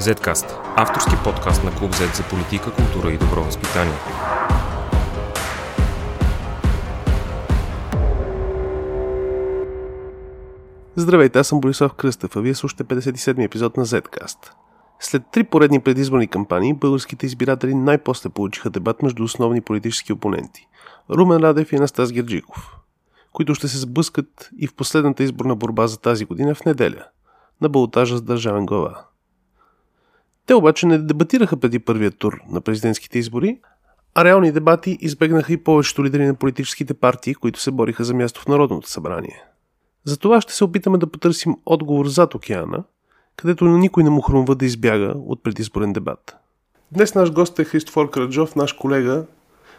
Zcast – авторски подкаст на Клуб Z за политика, култура и добро възпитание. Здравейте, аз съм Борислав Кръстев, а вие слушате 57 епизод на Zcast. След три поредни предизборни кампании, българските избиратели най-после получиха дебат между основни политически опоненти – Румен Радев и Анастас Герджиков, които ще се сблъскат и в последната изборна борба за тази година в неделя – на балотажа с държавен глава. Те обаче не дебатираха преди първия тур на президентските избори, а реални дебати избегнаха и повечето лидери на политическите партии, които се бориха за място в Народното събрание. За това ще се опитаме да потърсим отговор зад океана, където на никой не му хрумва да избяга от предизборен дебат. Днес наш гост е Христофор Краджов, наш колега,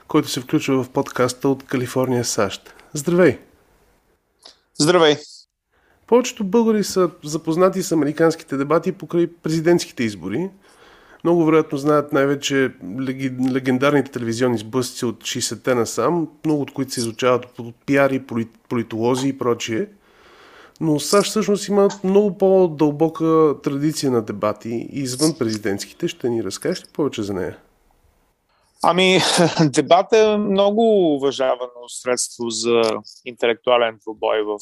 който се включва в подкаста от Калифорния, САЩ. Здравей! Здравей! Повечето българи са запознати с американските дебати покрай президентските избори. Много вероятно знаят най-вече легендарните телевизионни сблъсъци от 60-те насам, много от които се изучават от пиари, политолози и прочие. Но САЩ всъщност има много по-дълбока традиция на дебати извън президентските. Ще ни разкажеш ли повече за нея? Ами, дебат е много уважавано средство за интелектуален двубой в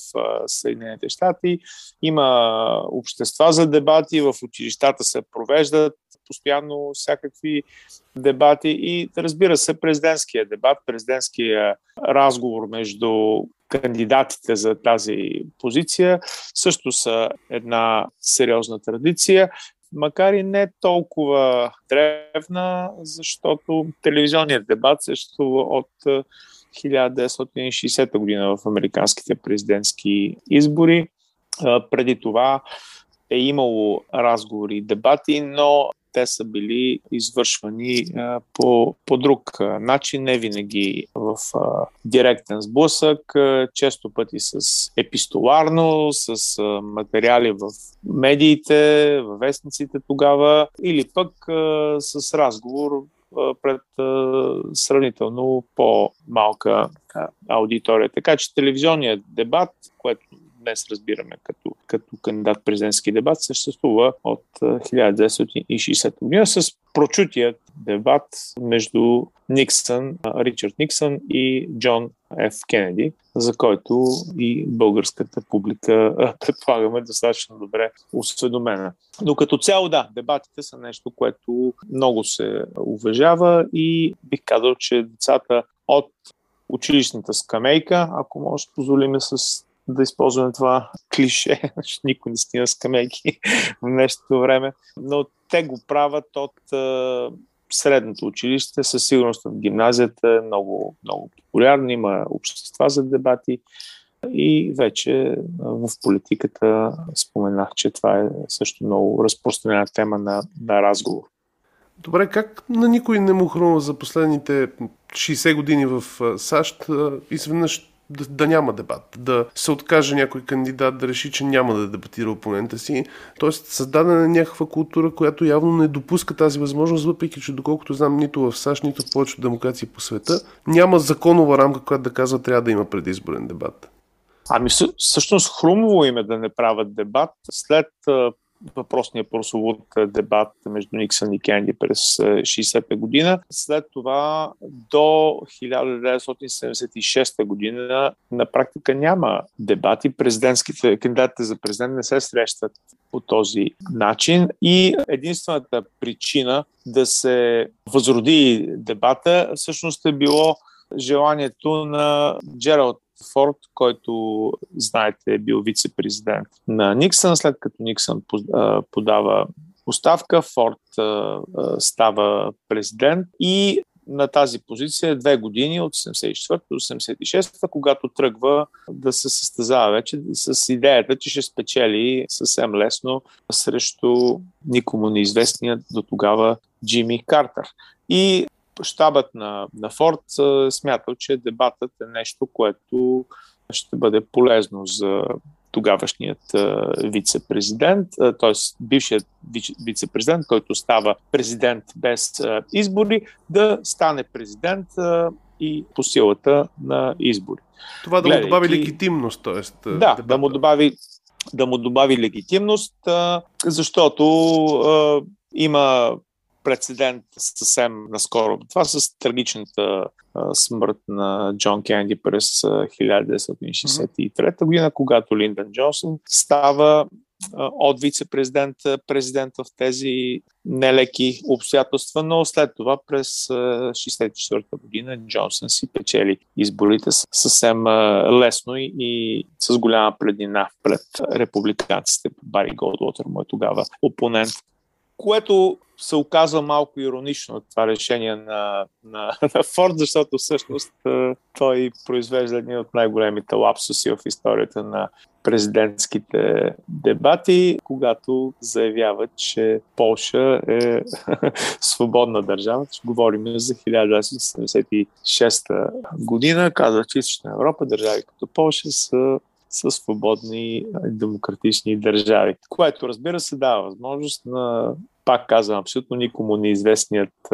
Съединените щати. Има общества за дебати, в училищата се провеждат постоянно всякакви дебати и разбира се, президентския дебат, президентския разговор между кандидатите за тази позиция също са една сериозна традиция макар и не толкова древна, защото телевизионният дебат съществува от 1960 година в американските президентски избори. Преди това е имало разговори и дебати, но те са били извършвани а, по, по друг начин, не винаги в а, директен сблъсък, а, често пъти с епистоларно, с а, материали в медиите, в вестниците тогава, или пък а, с разговор пред сравнително по-малка аудитория. Така че телевизионният дебат, което днес разбираме като, като кандидат президентски дебат, съществува от 1960 година с прочутият дебат между Никсън, Ричард Никсън и Джон Ф. Кенеди, за който и българската публика, предполагаме, достатъчно добре осведомена. Но като цяло, да, дебатите са нещо, което много се уважава и бих казал, че децата от училищната скамейка, ако може да позволиме с да използваме това клише, защото никой не стига скамейки в днешното време, но те го правят от средното училище, със сигурност в гимназията е много, много популярно, има общества за дебати и вече в политиката споменах, че това е също много разпространена тема на, на разговор. Добре, как на никой не му хрумва за последните 60 години в САЩ изведнъж да, да няма дебат, да се откаже някой кандидат да реши, че няма да дебатира опонента си. Тоест, създадена е някаква култура, която явно не допуска тази възможност, въпреки че, доколкото знам, нито в САЩ, нито в повечето демокрации по света, няма законова рамка, която да казва, трябва да има предизборен дебат. Ами всъщност хрумово им е да не правят дебат. След въпросния прословут дебат между Никсън и Кенди през 60-та година. След това до 1976 година на практика няма дебати. Президентските кандидатите за президент не се срещат по този начин и единствената причина да се възроди дебата всъщност е било желанието на Джералд Форд, който, знаете, е бил вице-президент на Никсън. След като Никсън подава оставка, Форд става президент и на тази позиция две години от 74 до 86, когато тръгва да се състезава вече с идеята, че ще спечели съвсем лесно срещу никому неизвестния до тогава Джимми Картер. И щабът на, на Форд смятал, че дебатът е нещо, което ще бъде полезно за тогавашният вице-президент, т.е. бившият вице-президент, който става президент без избори, да стане президент и по силата на избори. Това да Гледайки... му добави легитимност, т.е. Да, дебата. да му добави да му добави легитимност, защото Има прецедент съвсем наскоро. Това с трагичната а, смърт на Джон Кенди през 1963 година, когато Линдън Джонсън става от вице-президент президент в тези нелеки обстоятелства, но след това през 1964 година Джонсън си печели изборите съвсем лесно и, и с голяма преднина пред републиканците. Бари Голдвотър му е тогава опонент което се оказва малко иронично това решение на, на, на Форд, защото всъщност той произвежда един от най-големите лапсуси в историята на президентските дебати, когато заявява, че Полша е свободна държава. Говорим за 1976 година. Казва, че Източна Европа, държави като Полша са са свободни демократични държави. Което, разбира се, дава възможност на, пак казвам, абсолютно никому неизвестният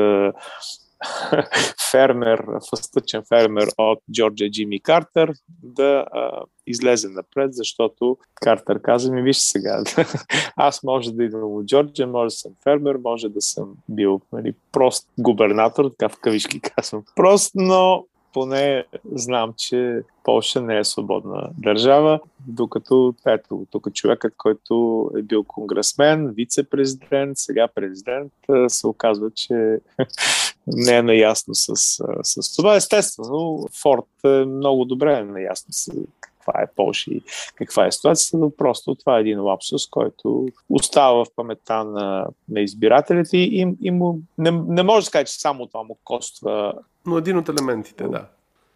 фермер, фастъчен фермер от Джорджия Джимми Картер да а, излезе напред, защото Картер каза ми, виж сега, аз може да идвам от Джорджия, може да съм фермер, може да съм бил нали, прост губернатор, така в кавишки казвам. Прост, но поне знам, че Польша не е свободна държава, докато ето, тук човекът, който е бил конгресмен, вице-президент, сега президент, се оказва, че не е наясно с, с това. Естествено, Форд е много добре наясно с каква е Польша и каква е ситуацията, но просто това е един лапсус, който остава в паметта на, на избирателите и, и му, не, не може да каже, че само това му коства. Но един от елементите, да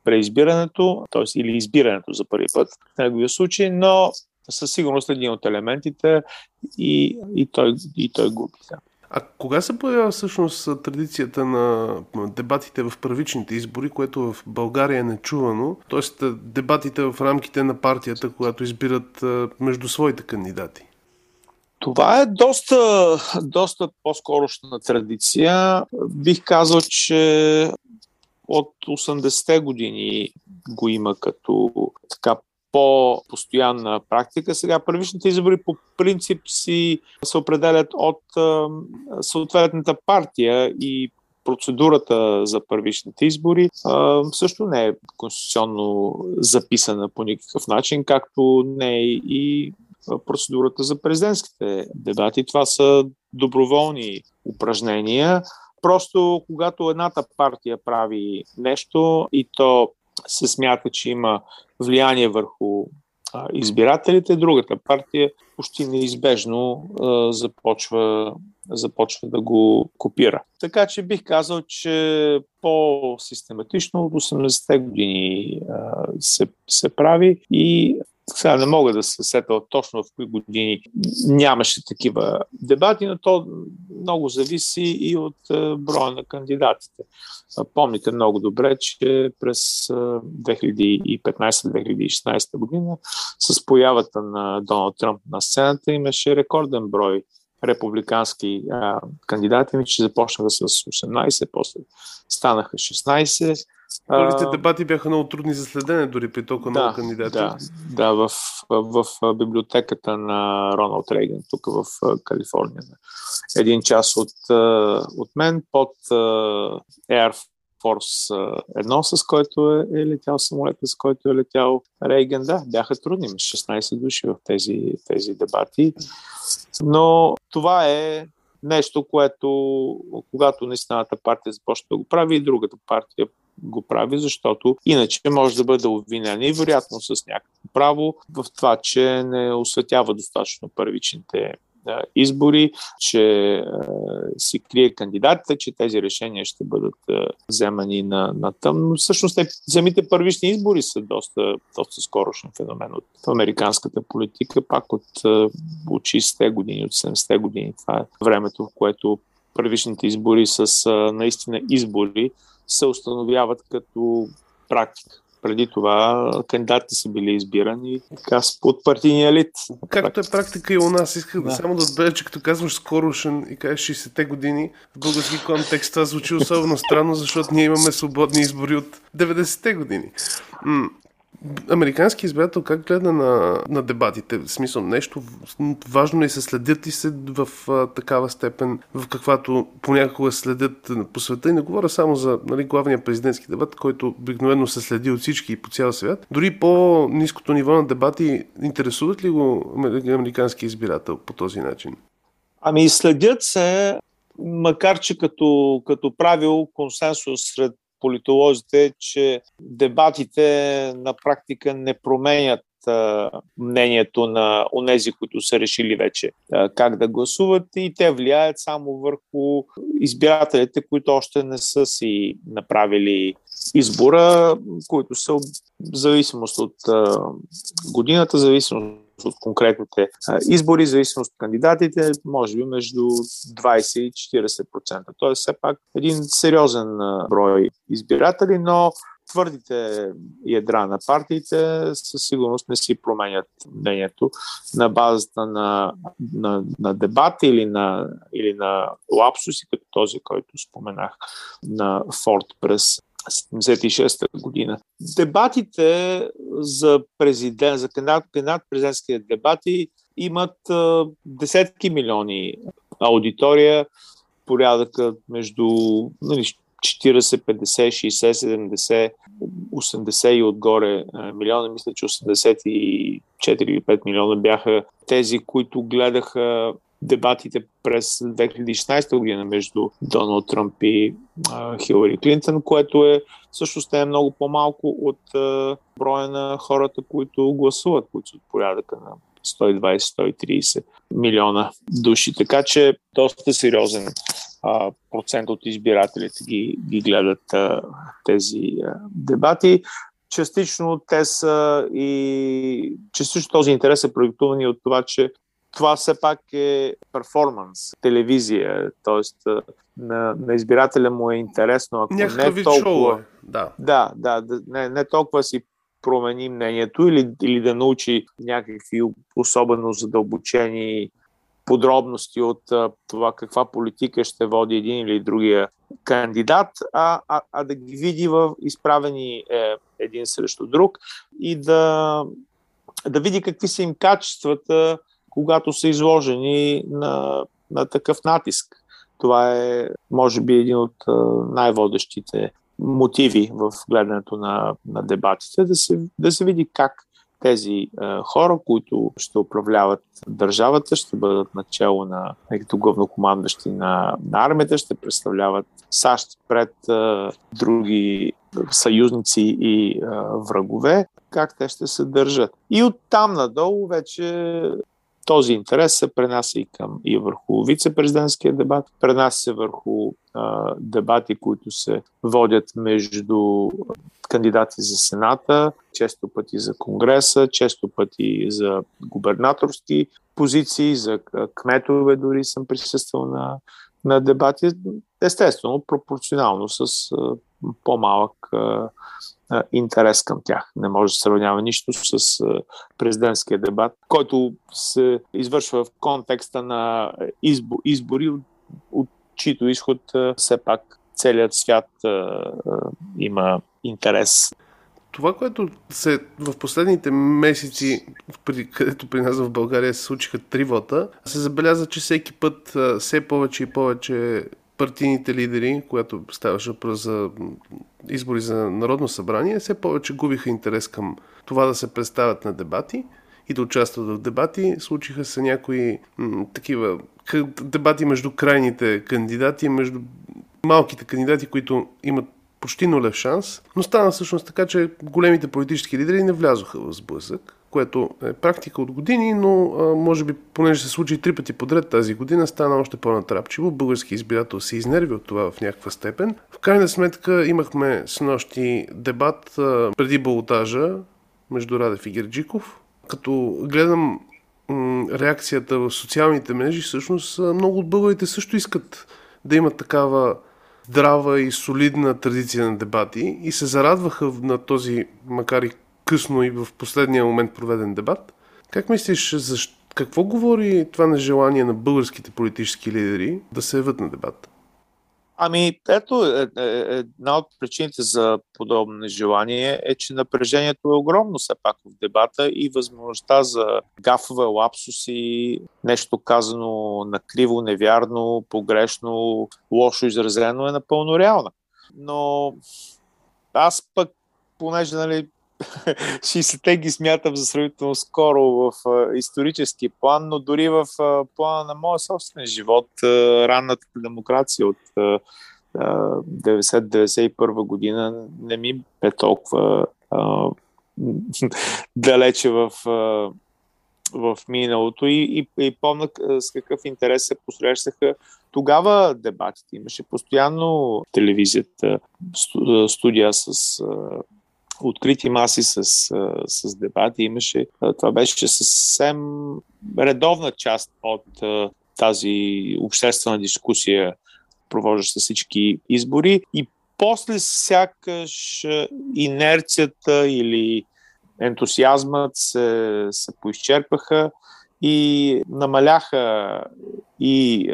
преизбирането, т.е. или избирането за първи път в неговия случай, но със сигурност един от елементите и, и, той, и той губи. Да. А кога се появява всъщност традицията на дебатите в първичните избори, което в България е нечувано, т.е. дебатите в рамките на партията, когато избират между своите кандидати? Това е доста, доста по-скорошна традиция. Бих казал, че от 80-те години го има като така по-постоянна практика. Сега първичните избори по принцип си се определят от съответната партия и процедурата за първичните избори а, също не е конституционно записана по никакъв начин, както не е и процедурата за президентските дебати. Това са доброволни упражнения. Просто когато едната партия прави нещо и то се смята, че има влияние върху избирателите, другата партия почти неизбежно а, започва, започва да го копира. Така че бих казал, че по-систематично от 80-те години а, се, се прави и сега не мога да се сета точно в кои години нямаше такива дебати, но то много зависи и от е, броя на кандидатите. Помните много добре, че през 2015-2016 година с появата на Доналд Тръмп на сцената имаше рекорден брой републикански а, кандидати, че започнаха с 18, после станаха 16 Първите дебати бяха много трудни за следене, дори при толкова да, много кандидати. Да, да в, в, в библиотеката на Роналд Рейган, тук в Калифорния. Един час от, от мен под Air Force 1, с който е, е летял самолета, с който е летял Рейган. Да, бяха трудни, 16 души в тези, тези дебати. Но това е нещо, което когато наистина партия започне да го прави и другата партия го прави, защото иначе може да бъде обвинен и вероятно с някакво право в това, че не осветява достатъчно първичните избори, че си крие кандидатите, че тези решения ще бъдат вземани на, на тъмно. Всъщност, те, самите първични избори са доста, доста скорошен феномен от американската политика, пак от, от 60-те години, от 70-те години. Това е времето, в което първичните избори с наистина избори се установяват като практика. Преди това кандидатите са били избирани така, от партийния елит. Както е практика и у нас. Исках да, само да отбележа, че като казваш скорошен и кажеш 60-те години, в български контекст това звучи особено странно, защото ние имаме свободни избори от 90-те години. Американски избирател как гледа на, на дебатите? В смисъл, нещо важно ли се следят ли се в а, такава степен, в каквато понякога следят по света? И не говоря само за нали, главния президентски дебат, който обикновено се следи от всички и по цял свят. Дори по-низкото ниво на дебати, интересуват ли го американски избирател по този начин? Ами следят се, макар че като, като правил консенсус сред политолозите, че дебатите на практика не променят мнението на онези, които са решили вече как да гласуват. И те влияят само върху избирателите, които още не са си направили избора, които са в зависимост от годината, зависимост от конкретните избори, зависимост от кандидатите, може би между 20 и 40%. Тоест все пак един сериозен брой избиратели, но твърдите ядра на партиите със сигурност не си променят мнението на базата на, на, на дебати или на, или на лапсуси, като този, който споменах на Форд през 76-та година. Дебатите за президент, за кандидат, кандидат дебати имат а, десетки милиони аудитория, порядъка между нали, 40, 50, 60, 70, 80 и отгоре милиона. Мисля, че 84 или 5 милиона бяха тези, които гледаха дебатите през 2016 година между Доналд Тръмп и а, Хилари Клинтон, което е всъщност е много по-малко от а, броя на хората, които гласуват, които от порядъка на 120-130 милиона души. Така че доста сериозен а, процент от избирателите ги, ги гледат а, тези а, дебати. Частично те са и частично този интерес е продиктуван от това, че това все пак е перформанс, телевизия, т.е. На, на избирателя му е интересно, ако Някакъв не толкова... Шоу е. Да, да, да, да не, не толкова си промени мнението или, или да научи някакви особено задълбочени подробности от а, това каква политика ще води един или другия кандидат, а, а, а да ги види в изправени е, един срещу друг и да, да види какви са им качествата, когато са изложени на, на такъв натиск. Това е, може би, един от най-водещите мотиви в гледането на, на дебатите, да се, да се види как тези е, хора, които ще управляват държавата, ще бъдат начало на като главнокомандващи на, на армията, ще представляват САЩ пред е, други съюзници и е, врагове, как те ще се държат. И оттам надолу вече този интерес се пренася и, към, и върху вице-президентския дебат, пренася се върху а, дебати, които се водят между кандидати за Сената, често пъти за Конгреса, често пъти за губернаторски позиции, за кметове дори съм присъствал на, на дебати. Естествено, пропорционално с а, по-малък а, интерес към тях. Не може да се сравнява нищо с президентския дебат, който се извършва в контекста на избори, от, чието изход все пак целият свят има интерес. Това, което се в последните месеци, при, където при нас в България се случиха три вота, се забеляза, че всеки път все повече и повече партийните лидери, когато ставаше въпрос за избори за Народно събрание, все повече губиха интерес към това да се представят на дебати и да участват в дебати. Случиха се някои м- такива дебати между крайните кандидати, между малките кандидати, които имат почти нулев шанс, но стана всъщност така, че големите политически лидери не влязоха в сблъсък което е практика от години, но може би, понеже се случи три пъти подред тази година, стана още по-натрапчиво. Български избирател се изнерви от това в някаква степен. В крайна сметка имахме с нощи дебат преди балотажа между Радев и Герджиков. Като гледам реакцията в социалните мрежи, всъщност много от българите също искат да имат такава здрава и солидна традиция на дебати и се зарадваха на този, макар и късно и в последния момент проведен дебат. Как мислиш, за какво говори това нежелание на българските политически лидери да се явят на дебат? Ами, ето, е, е, е, една от причините за подобно нежелание е, че напрежението е огромно все пак в дебата и възможността за гафове, лапсуси, нещо казано накриво, невярно, погрешно, лошо изразено е напълно реална. Но аз пък, понеже нали, 60-те ги смятам за сравнително скоро в исторически план, но дори в плана на моя собствен живот, ранната демокрация от 90-91 година не ми е толкова далече в, в миналото и, и, и помня с какъв интерес се посрещаха тогава дебатите. Имаше постоянно телевизията, студия с открити маси с, с дебати. Имаше, това беше съвсем редовна част от тази обществена дискусия, провождаща всички избори. И после сякаш инерцията или ентусиазмът се, се поизчерпаха и намаляха и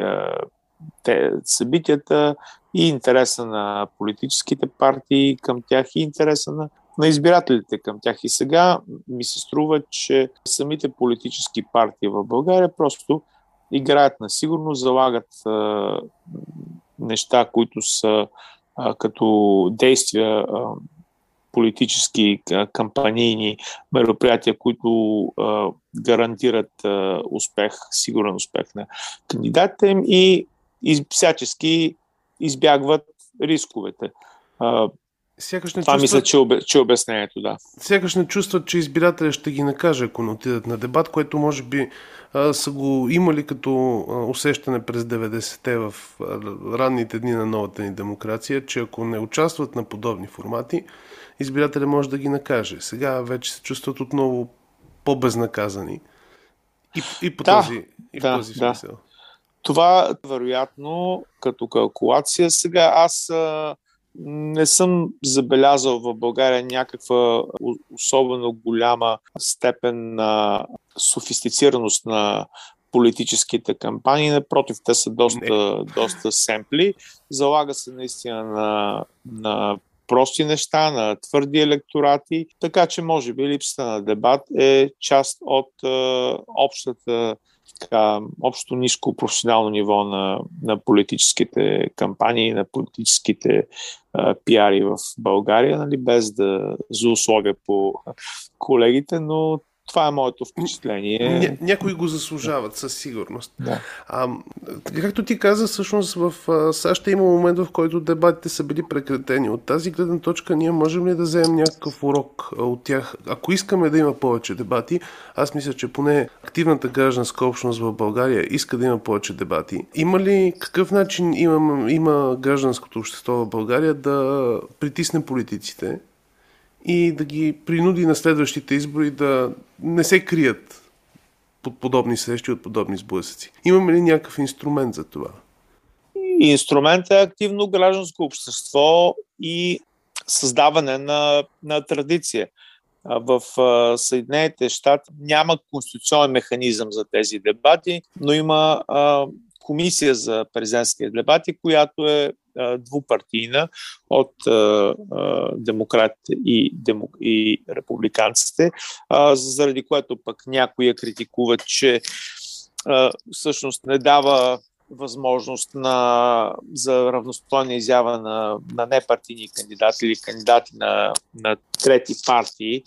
те, събитията, и интереса на политическите партии към тях, и интереса на на избирателите към тях. И сега ми се струва, че самите политически партии в България просто играят на сигурност, залагат а, неща, които са а, като действия а, политически кампанийни мероприятия, които а, гарантират а, успех, сигурен успех на кандидатите им и из, всячески избягват рисковете. А, Сякаш не Това чувстват... мисля, че, обе... че обяснението, да. Сякаш не чувстват, че избирателя ще ги накаже, ако не отидат на дебат, което може би а, са го имали като а, усещане през 90-те в а, ранните дни на новата ни демокрация, че ако не участват на подобни формати, избирателя може да ги накаже. Сега вече се чувстват отново по-безнаказани. И, и по да, този, и да, този смисъл. Да. Това, вероятно, като калкулация, сега аз не съм забелязал в България някаква особено голяма степен на софистицираност на политическите кампании. Напротив, те са доста, доста семпли. Залага се наистина на, на прости неща, на твърди електорати, така че може би липсата на дебат е част от е, общата така, общо ниско професионално ниво на, на политическите кампании, на политическите а, пиари в България, нали, без да злословя по колегите, но това е моето впечатление. Ня, някои го заслужават със сигурност. Да. А, както ти каза, всъщност в САЩ има момент, в който дебатите са били прекратени. От тази гледна точка ние можем ли да вземем някакъв урок от тях? Ако искаме да има повече дебати, аз мисля, че поне активната гражданска общност в България иска да има повече дебати. Има ли какъв начин има, има гражданското общество в България да притисне политиците и да ги принуди на следващите избори да не се крият под подобни срещи от подобни сблъсъци. Имаме ли някакъв инструмент за това? Инструмент е активно гражданско общество и създаване на, на традиция. В Съединените щати няма конституционен механизъм за тези дебати, но има комисия за президентски дебати, която е двупартийна от демократите и, демо, и републиканците, заради което пък някои критикуват, че всъщност не дава възможност на, за равностойна изява на, на непартийни кандидати или кандидати на, на трети партии,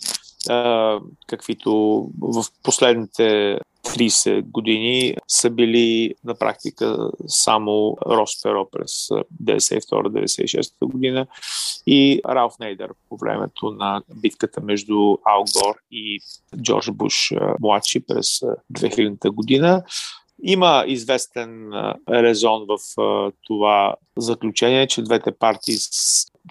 каквито в последните 30 години са били на практика само Рос Перо през 92-96 година и Ралф Нейдър по времето на битката между Ал Гор и Джордж Буш младши през 2000 година. Има известен резон в това заключение, че двете партии,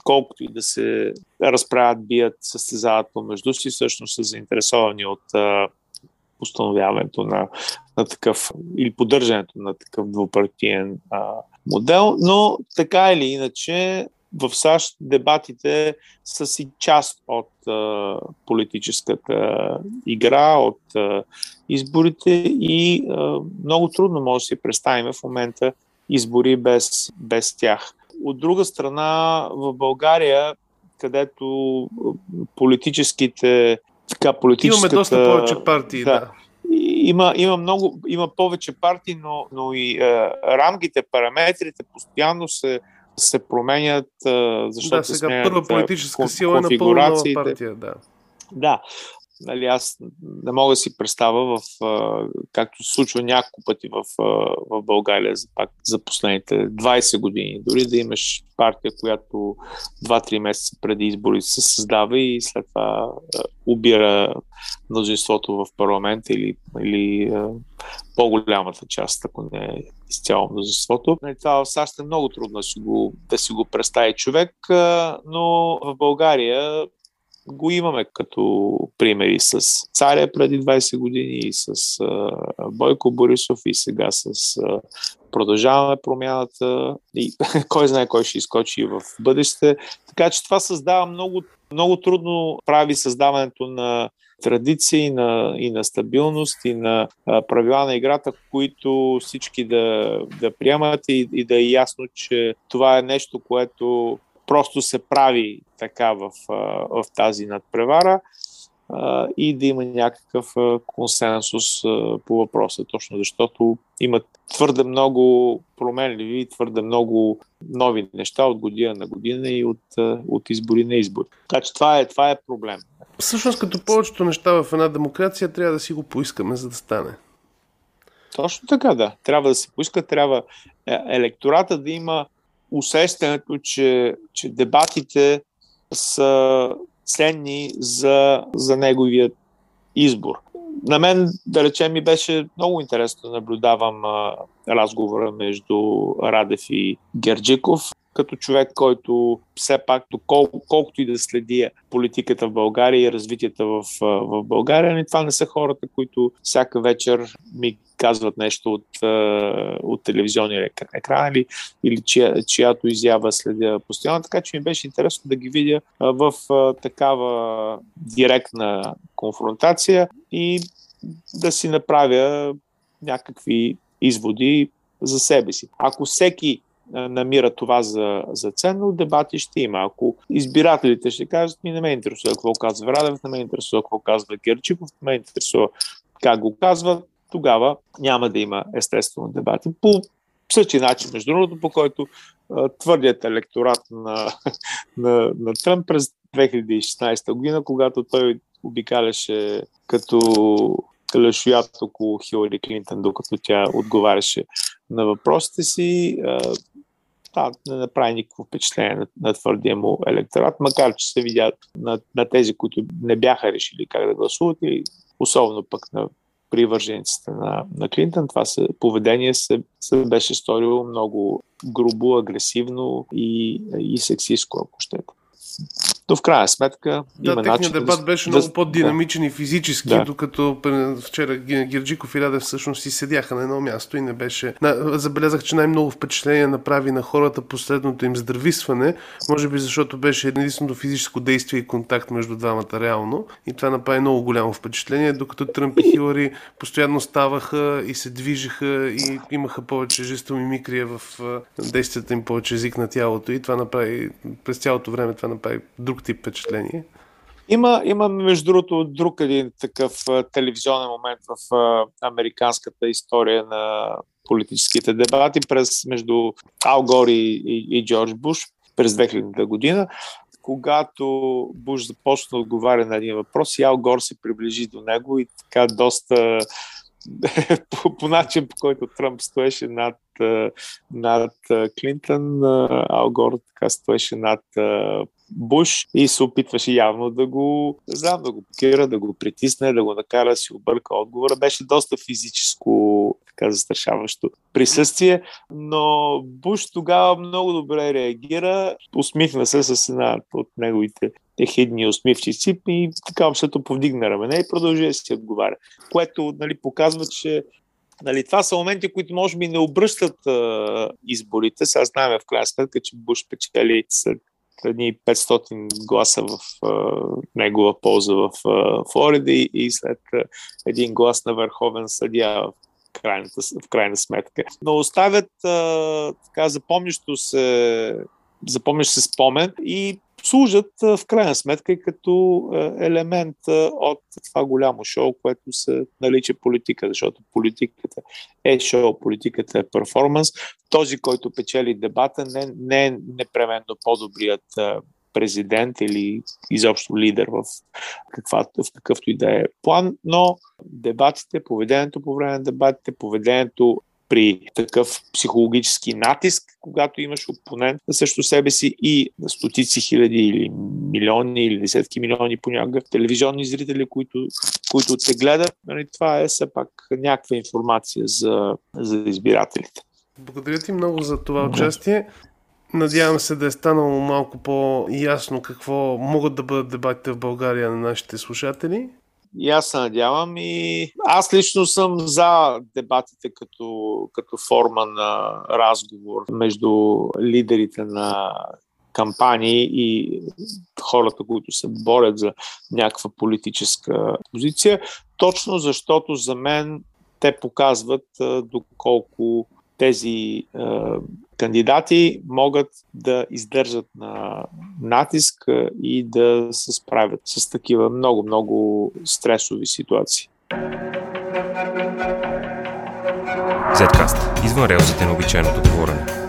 колкото и да се разправят, бият, състезават помежду си, всъщност са заинтересовани от установяването на, на такъв или поддържането на такъв двупартиен а, модел, но така или иначе в САЩ дебатите са си част от а, политическата игра, от а, изборите и а, много трудно може да си представим в момента избори без, без тях. от друга страна, в България, където политическите така, политическата... Имаме доста повече партии, да. да. Има, има, много, има повече партии, но, но и е, рамките, параметрите постоянно се, се променят, е, защото да, сега първа политическа сила е напълно партия, да. Да, нали, аз не мога да си представя в, както се случва няколко пъти в, в България за, пак, за последните 20 години, дори да имаш партия, която 2-3 месеца преди изборите се създава и след това убира мнозинството в парламента или, или по-голямата част, ако не е изцяло мнозинството. Нали, това в САЩ е много трудно да си го, да си го представи човек, но в България го имаме като примери с Царя преди 20 години и с Бойко Борисов и сега с продължаваме промяната и кой знае кой ще изкочи в бъдеще. Така че това създава много, много трудно прави създаването на традиции на, и на стабилност и на а, правила на играта, които всички да, да приемат и, и да е ясно, че това е нещо, което просто се прави така в, в тази надпревара и да има някакъв консенсус по въпроса, точно защото има твърде много променливи и твърде много нови неща от година на година и от, от избори на избори. Така че това е, това е проблем. Всъщност, като повечето неща в една демокрация, трябва да си го поискаме, за да стане. Точно така, да. Трябва да се поиска, трябва е, електората да има усещането, че, че дебатите са ценни за, за неговия избор. На мен, да речем, ми беше много интересно да наблюдавам а, разговора между Радев и Герджиков като човек, който все пак, кол, колкото и да следи политиката в България и развитията в, в България, не, това не са хората, които всяка вечер ми казват нещо от, от телевизионния екран или, или чия, чиято изява следя постоянно. Така че ми беше интересно да ги видя в такава директна конфронтация и да си направя някакви изводи за себе си. Ако всеки намира това за, за ценно, дебати ще има. Ако избирателите ще кажат, ми не ме интересува какво казва Радев, не ме интересува какво казва Герчиков, не ме интересува как го казва, тогава няма да има естествено дебати. По същия начин, между другото, по който твърдият електорат на, на, на Тръмп през 2016 година, когато той обикаляше като лешоят около Хилари Клинтон, докато тя отговаряше на въпросите си това не направи никакво впечатление на, на твърдия му електорат, макар че се видят на, на тези, които не бяха решили как да гласуват и особено пък на привържениците на, на Клинтон, това се, поведение се, се беше сторило много грубо, агресивно и, и сексистко, ако щете. Но в крайна сметка да, има начин... дебат да, беше да, много по-динамичен да. и физически, да. докато вчера Гирджиков и Радев всъщност си седяха на едно място и не беше... Забелязах, че най-много впечатление направи на хората последното им здрависване, може би защото беше единственото физическо действие и контакт между двамата реално и това направи много голямо впечатление, докато Тръмп и Хилари постоянно ставаха и се движиха и имаха повече жесто мимикрия в действията им, повече език на тялото и това направи през цялото време това направи друг друг тип впечатление? Има, има, между другото, друг един такъв телевизионен момент в американската история на политическите дебати през между Ал Гор и, и, и Джордж Буш през 2000 година, когато Буш започна да отговаря на един въпрос и Ал Гор се приближи до него и така доста по, по начин, по който Тръмп стоеше над, над Клинтън, Ал Гор така стоеше над Буш и се опитваше явно да го, знам, да го блокира, да го притисне, да го накара да си обърка отговора. Беше доста физическо така застрашаващо присъствие, но Буш тогава много добре реагира, усмихна се с една от неговите ехидни усмивчици и така общото повдигна рамене и продължи да си отговаря. Което нали, показва, че Нали, това са моменти, които може би не обръщат а, изборите. Сега знаем в крайна сметка, че Буш печели след едни 500 гласа в а, негова полза в а, Флорида и, и след а, един глас на върховен съдия в крайната, в крайна сметка. Но оставят а, така запомнящо се запомняш се спомен и служат в крайна сметка и като елемент от това голямо шоу, което се нарича политика, защото политиката е шоу, политиката е перформанс. Този, който печели дебата, не, не е непременно по-добрият президент или изобщо лидер в, каква, в какъвто и да е план, но дебатите, поведението по време на дебатите, поведението при такъв психологически натиск, когато имаш опонент също себе си и стотици хиляди или милиони или десетки милиони понякога телевизионни зрители, които, които те гледат, нали, това е все пак някаква информация за, за избирателите. Благодаря ти много за това участие. Надявам се да е станало малко по-ясно какво могат да бъдат дебатите в България на нашите слушатели. И аз се надявам и аз лично съм за дебатите като, като форма на разговор между лидерите на кампании и хората, които се борят за някаква политическа позиция, точно защото за мен те показват доколко тези кандидати могат да издържат на натиск и да се справят с такива много-много стресови ситуации. Zcast. Извън релсите на обичайното говорене.